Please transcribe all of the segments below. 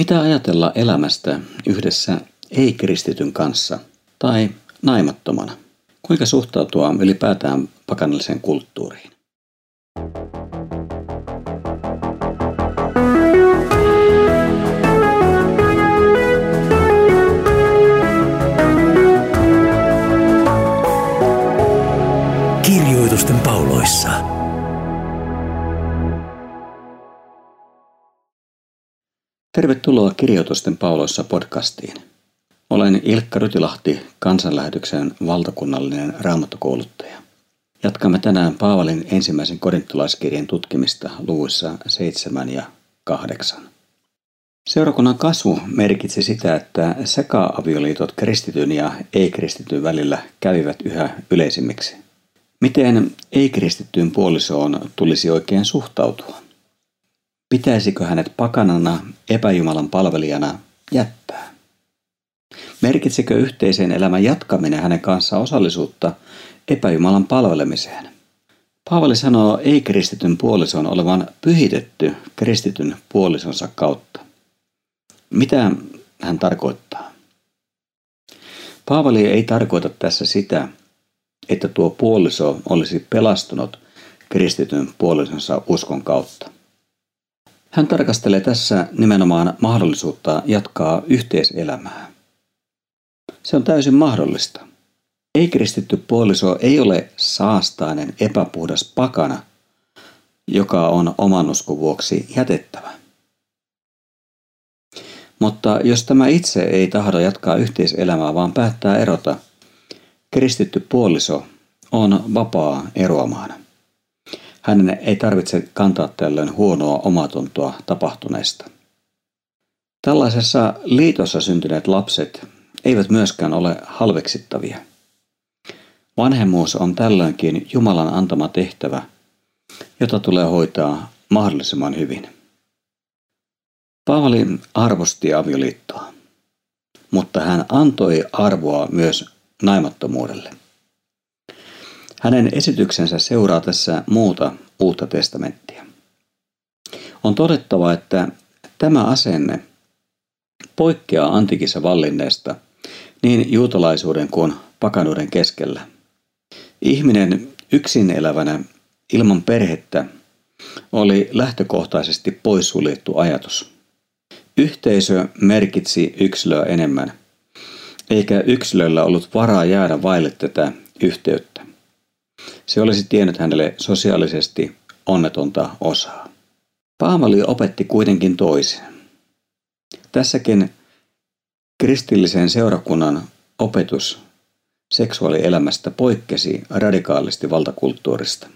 Mitä ajatella elämästä yhdessä ei-kristityn kanssa tai naimattomana? Kuinka suhtautua ylipäätään pakanalliseen kulttuuriin? Kirjoitusten pauloissa. Tervetuloa Kirjoitusten pauloissa podcastiin. Olen Ilkka Rytilahti, kansanlähetyksen valtakunnallinen raamattokouluttaja. Jatkamme tänään Paavalin ensimmäisen korintolaiskirjan tutkimista luvuissa 7 ja 8. Seurakunnan kasvu merkitsi sitä, että seka-avioliitot kristityn ja ei-kristityn välillä kävivät yhä yleisimmiksi. Miten ei-kristittyyn puolisoon tulisi oikein suhtautua? Pitäisikö hänet pakanana, epäjumalan palvelijana jättää? Merkitsikö yhteisen elämän jatkaminen hänen kanssaan osallisuutta epäjumalan palvelemiseen? Paavali sanoo ei-kristityn puolison olevan pyhitetty kristityn puolisonsa kautta. Mitä hän tarkoittaa? Paavali ei tarkoita tässä sitä, että tuo puoliso olisi pelastunut kristityn puolisonsa uskon kautta. Hän tarkastelee tässä nimenomaan mahdollisuutta jatkaa yhteiselämää. Se on täysin mahdollista. Ei-kristitty puoliso ei ole saastainen epäpuhdas pakana, joka on oman uskon vuoksi jätettävä. Mutta jos tämä itse ei tahdo jatkaa yhteiselämää, vaan päättää erota, kristitty puoliso on vapaa eroamaan. Hänen ei tarvitse kantaa tällöin huonoa omatuntoa tapahtuneesta. Tällaisessa liitossa syntyneet lapset eivät myöskään ole halveksittavia. Vanhemmuus on tällöinkin Jumalan antama tehtävä, jota tulee hoitaa mahdollisimman hyvin. Paavali arvosti avioliittoa, mutta hän antoi arvoa myös naimattomuudelle. Hänen esityksensä seuraa tässä muuta uutta testamenttia. On todettava, että tämä asenne poikkeaa antikissa vallinneesta niin juutalaisuuden kuin pakanuuden keskellä. Ihminen yksin elävänä ilman perhettä oli lähtökohtaisesti poissuljettu ajatus. Yhteisö merkitsi yksilöä enemmän, eikä yksilöllä ollut varaa jäädä vaille tätä yhteyttä. Se olisi tiennyt hänelle sosiaalisesti onnetonta osaa. Paavali opetti kuitenkin toisin. Tässäkin kristillisen seurakunnan opetus seksuaalielämästä poikkesi radikaalisti valtakulttuurista.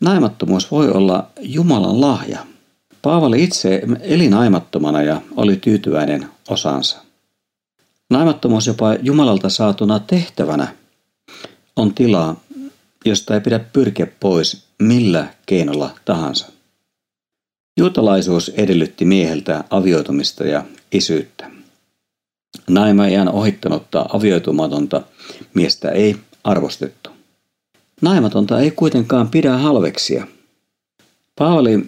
Naimattomuus voi olla Jumalan lahja. Paavali itse eli naimattomana ja oli tyytyväinen osansa. Naimattomuus jopa Jumalalta saatuna tehtävänä on tilaa, josta ei pidä pyrkiä pois millä keinolla tahansa. Juutalaisuus edellytti mieheltä avioitumista ja isyyttä. Naimaijan ohittanutta avioitumatonta miestä ei arvostettu. Naimatonta ei kuitenkaan pidä halveksia. Paavali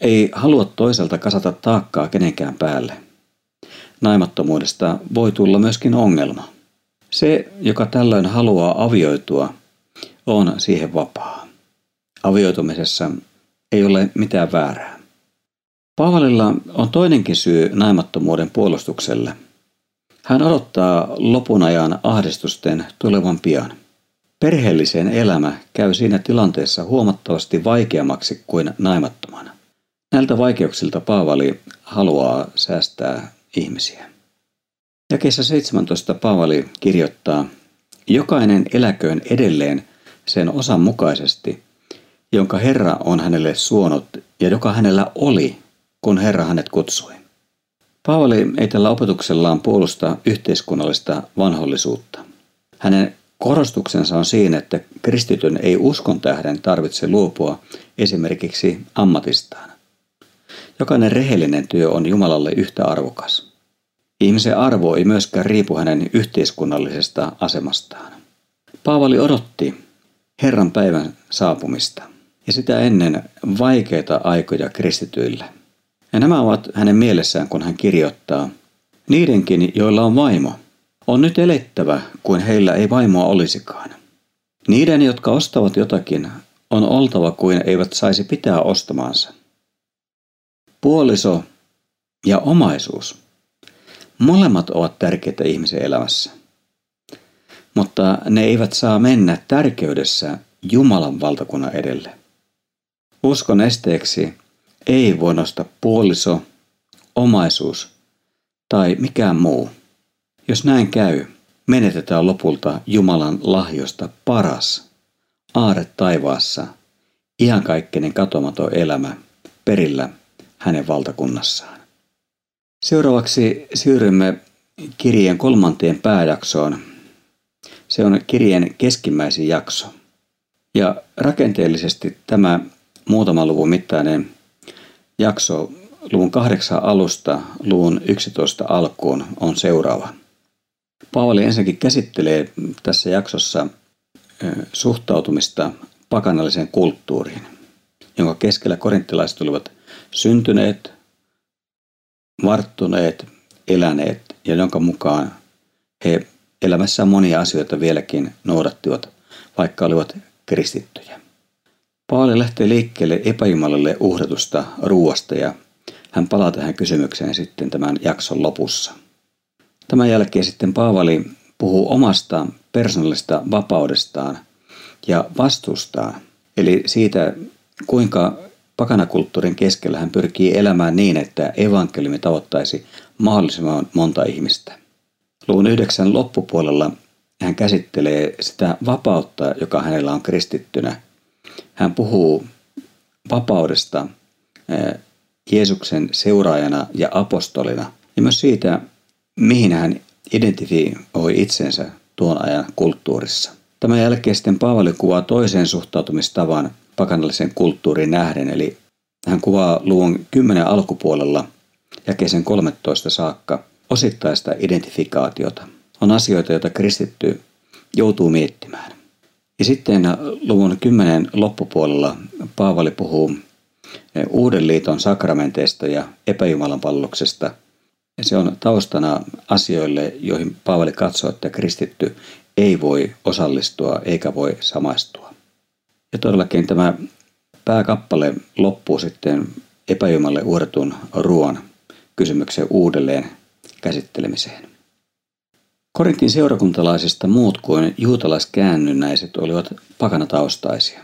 ei halua toiselta kasata taakkaa kenenkään päälle. Naimattomuudesta voi tulla myöskin ongelma. Se, joka tällöin haluaa avioitua, on siihen vapaa. Avioitumisessa ei ole mitään väärää. Paavalilla on toinenkin syy naimattomuuden puolustukselle. Hän odottaa lopun ajan ahdistusten tulevan pian. Perheellisen elämä käy siinä tilanteessa huomattavasti vaikeammaksi kuin naimattomana. Näiltä vaikeuksilta Paavali haluaa säästää ihmisiä. Jakeessa 17 Paavali kirjoittaa, Jokainen eläköön edelleen sen osan mukaisesti, jonka Herra on hänelle suonut ja joka hänellä oli, kun Herra hänet kutsui. Paavali ei tällä opetuksellaan puolusta yhteiskunnallista vanhollisuutta. Hänen korostuksensa on siinä, että kristityn ei uskon tähden tarvitse luopua esimerkiksi ammatistaan. Jokainen rehellinen työ on Jumalalle yhtä arvokas. Ihmisen arvo ei myöskään riipu hänen yhteiskunnallisesta asemastaan. Paavali odotti Herran päivän saapumista ja sitä ennen vaikeita aikoja kristityille. Ja nämä ovat hänen mielessään, kun hän kirjoittaa, niidenkin, joilla on vaimo, on nyt elettävä, kuin heillä ei vaimoa olisikaan. Niiden, jotka ostavat jotakin, on oltava kuin eivät saisi pitää ostamaansa. Puoliso ja omaisuus. Molemmat ovat tärkeitä ihmisen elämässä. Mutta ne eivät saa mennä tärkeydessä Jumalan valtakunnan edelle. Uskon esteeksi ei voi nostaa puoliso, omaisuus tai mikään muu. Jos näin käy, menetetään lopulta Jumalan lahjosta paras, aare taivaassa, iankaikkinen katomaton elämä perillä hänen valtakunnassaan. Seuraavaksi siirrymme kirjeen kolmanteen pääjaksoon. Se on kirjeen keskimmäisin jakso. Ja rakenteellisesti tämä muutaman luvun mittainen jakso luvun kahdeksan alusta luvun 11 alkuun on seuraava. Paavali ensinnäkin käsittelee tässä jaksossa suhtautumista pakanalliseen kulttuuriin, jonka keskellä korinttilaiset olivat syntyneet, varttuneet, eläneet ja jonka mukaan he elämässään monia asioita vieläkin noudattivat, vaikka olivat kristittyjä. Paavali lähtee liikkeelle epäjumalalle uhratusta ruuasta ja hän palaa tähän kysymykseen sitten tämän jakson lopussa. Tämän jälkeen sitten Paavali puhuu omasta persoonallisesta vapaudestaan ja vastustaan, eli siitä, kuinka pakanakulttuurin keskellä hän pyrkii elämään niin, että evankeliumi tavoittaisi mahdollisimman monta ihmistä. Luvun yhdeksän loppupuolella hän käsittelee sitä vapautta, joka hänellä on kristittynä. Hän puhuu vapaudesta Jeesuksen seuraajana ja apostolina ja myös siitä, mihin hän identifioi itsensä tuon ajan kulttuurissa. Tämän jälkeen sitten Paavali kuvaa toiseen suhtautumistavan pakanallisen kulttuuriin nähden, eli hän kuvaa luvun 10 alkupuolella jakeisen 13 saakka osittaista identifikaatiota. On asioita, joita kristitty joutuu miettimään. Ja sitten luvun 10 loppupuolella Paavali puhuu uuden liiton sakramenteista ja epäjumalan palloksesta – se on taustana asioille, joihin Paavali katsoo, että kristitty ei voi osallistua eikä voi samaistua. Ja todellakin tämä pääkappale loppuu sitten epäjumalle uudetun ruoan kysymyksen uudelleen käsittelemiseen. Korintin seurakuntalaisista muut kuin juutalaiskäännynnäiset olivat pakanataustaisia.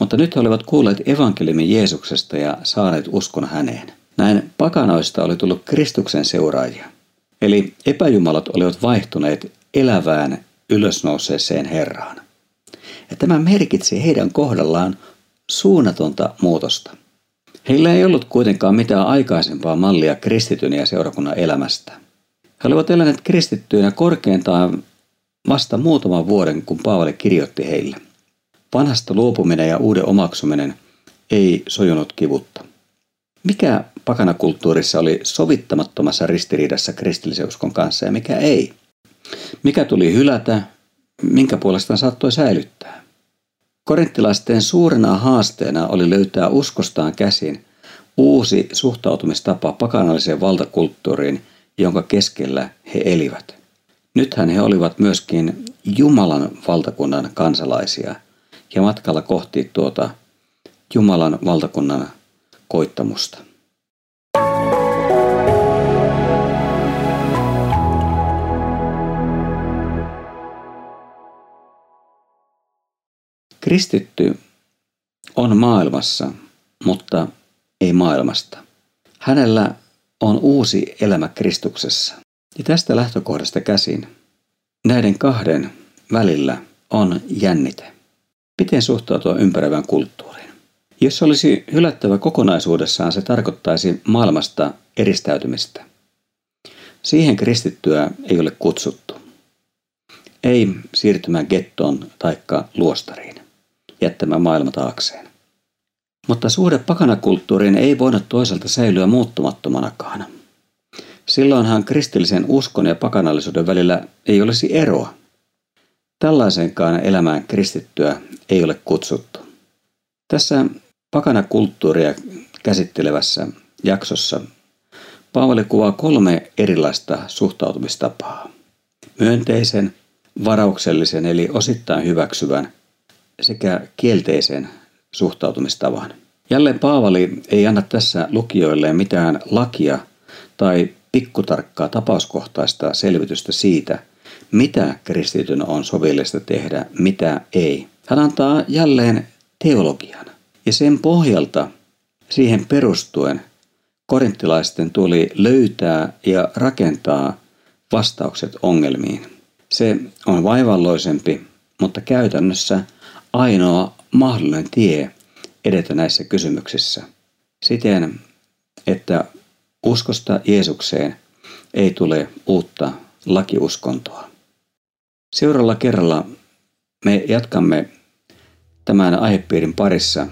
Mutta nyt he olivat kuulleet evankeliumin Jeesuksesta ja saaneet uskon häneen. Näin pakanoista oli tullut Kristuksen seuraajia. Eli epäjumalat olivat vaihtuneet elävään ylösnouseeseen Herraan. Ja tämä merkitsi heidän kohdallaan suunnatonta muutosta. Heillä ei ollut kuitenkaan mitään aikaisempaa mallia kristityn ja seurakunnan elämästä. He olivat eläneet kristittyinä korkeintaan vasta muutaman vuoden, kun Paavali kirjoitti heille. Vanhasta luopuminen ja uuden omaksuminen ei sojunut kivutta. Mikä pakanakulttuurissa oli sovittamattomassa ristiriidassa kristillisen uskon kanssa ja mikä ei? Mikä tuli hylätä, minkä puolestaan saattoi säilyttää? Korinttilaisten suurena haasteena oli löytää uskostaan käsin uusi suhtautumistapa pakanalliseen valtakulttuuriin, jonka keskellä he elivät. Nythän he olivat myöskin Jumalan valtakunnan kansalaisia ja matkalla kohti tuota Jumalan valtakunnan koittamusta. Kristitty on maailmassa, mutta ei maailmasta. Hänellä on uusi elämä Kristuksessa. Ja tästä lähtökohdasta käsin näiden kahden välillä on jännite. Miten suhtautua ympäröivään kulttuuriin? Jos se olisi hylättävä kokonaisuudessaan, se tarkoittaisi maailmasta eristäytymistä. Siihen kristittyä ei ole kutsuttu. Ei siirtymään gettoon taikka luostariin jättämään maailma taakseen. Mutta suhde pakanakulttuuriin ei voinut toisaalta säilyä muuttumattomanakaan. Silloinhan kristillisen uskon ja pakanallisuuden välillä ei olisi eroa. Tällaisenkaan elämään kristittyä ei ole kutsuttu. Tässä pakanakulttuuria käsittelevässä jaksossa Paavali kuvaa kolme erilaista suhtautumistapaa. Myönteisen, varauksellisen eli osittain hyväksyvän sekä kielteisen suhtautumistavan. Jälleen Paavali ei anna tässä lukijoille mitään lakia tai pikkutarkkaa tapauskohtaista selvitystä siitä, mitä kristityn on sovellista tehdä, mitä ei. Hän antaa jälleen teologian. Ja sen pohjalta, siihen perustuen, korinttilaisten tuli löytää ja rakentaa vastaukset ongelmiin. Se on vaivalloisempi, mutta käytännössä ainoa mahdollinen tie edetä näissä kysymyksissä. Siten, että uskosta Jeesukseen ei tule uutta lakiuskontoa. Seuraavalla kerralla me jatkamme tämän aihepiirin parissa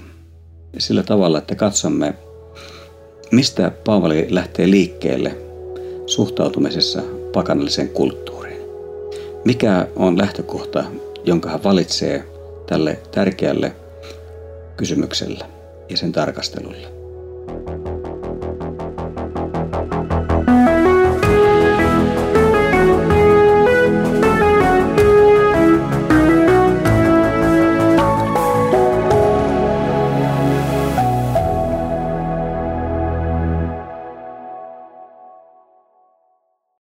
sillä tavalla, että katsomme, mistä Paavali lähtee liikkeelle suhtautumisessa pakanalliseen kulttuuriin. Mikä on lähtökohta, jonka hän valitsee tälle tärkeälle kysymykselle ja sen tarkastelulle.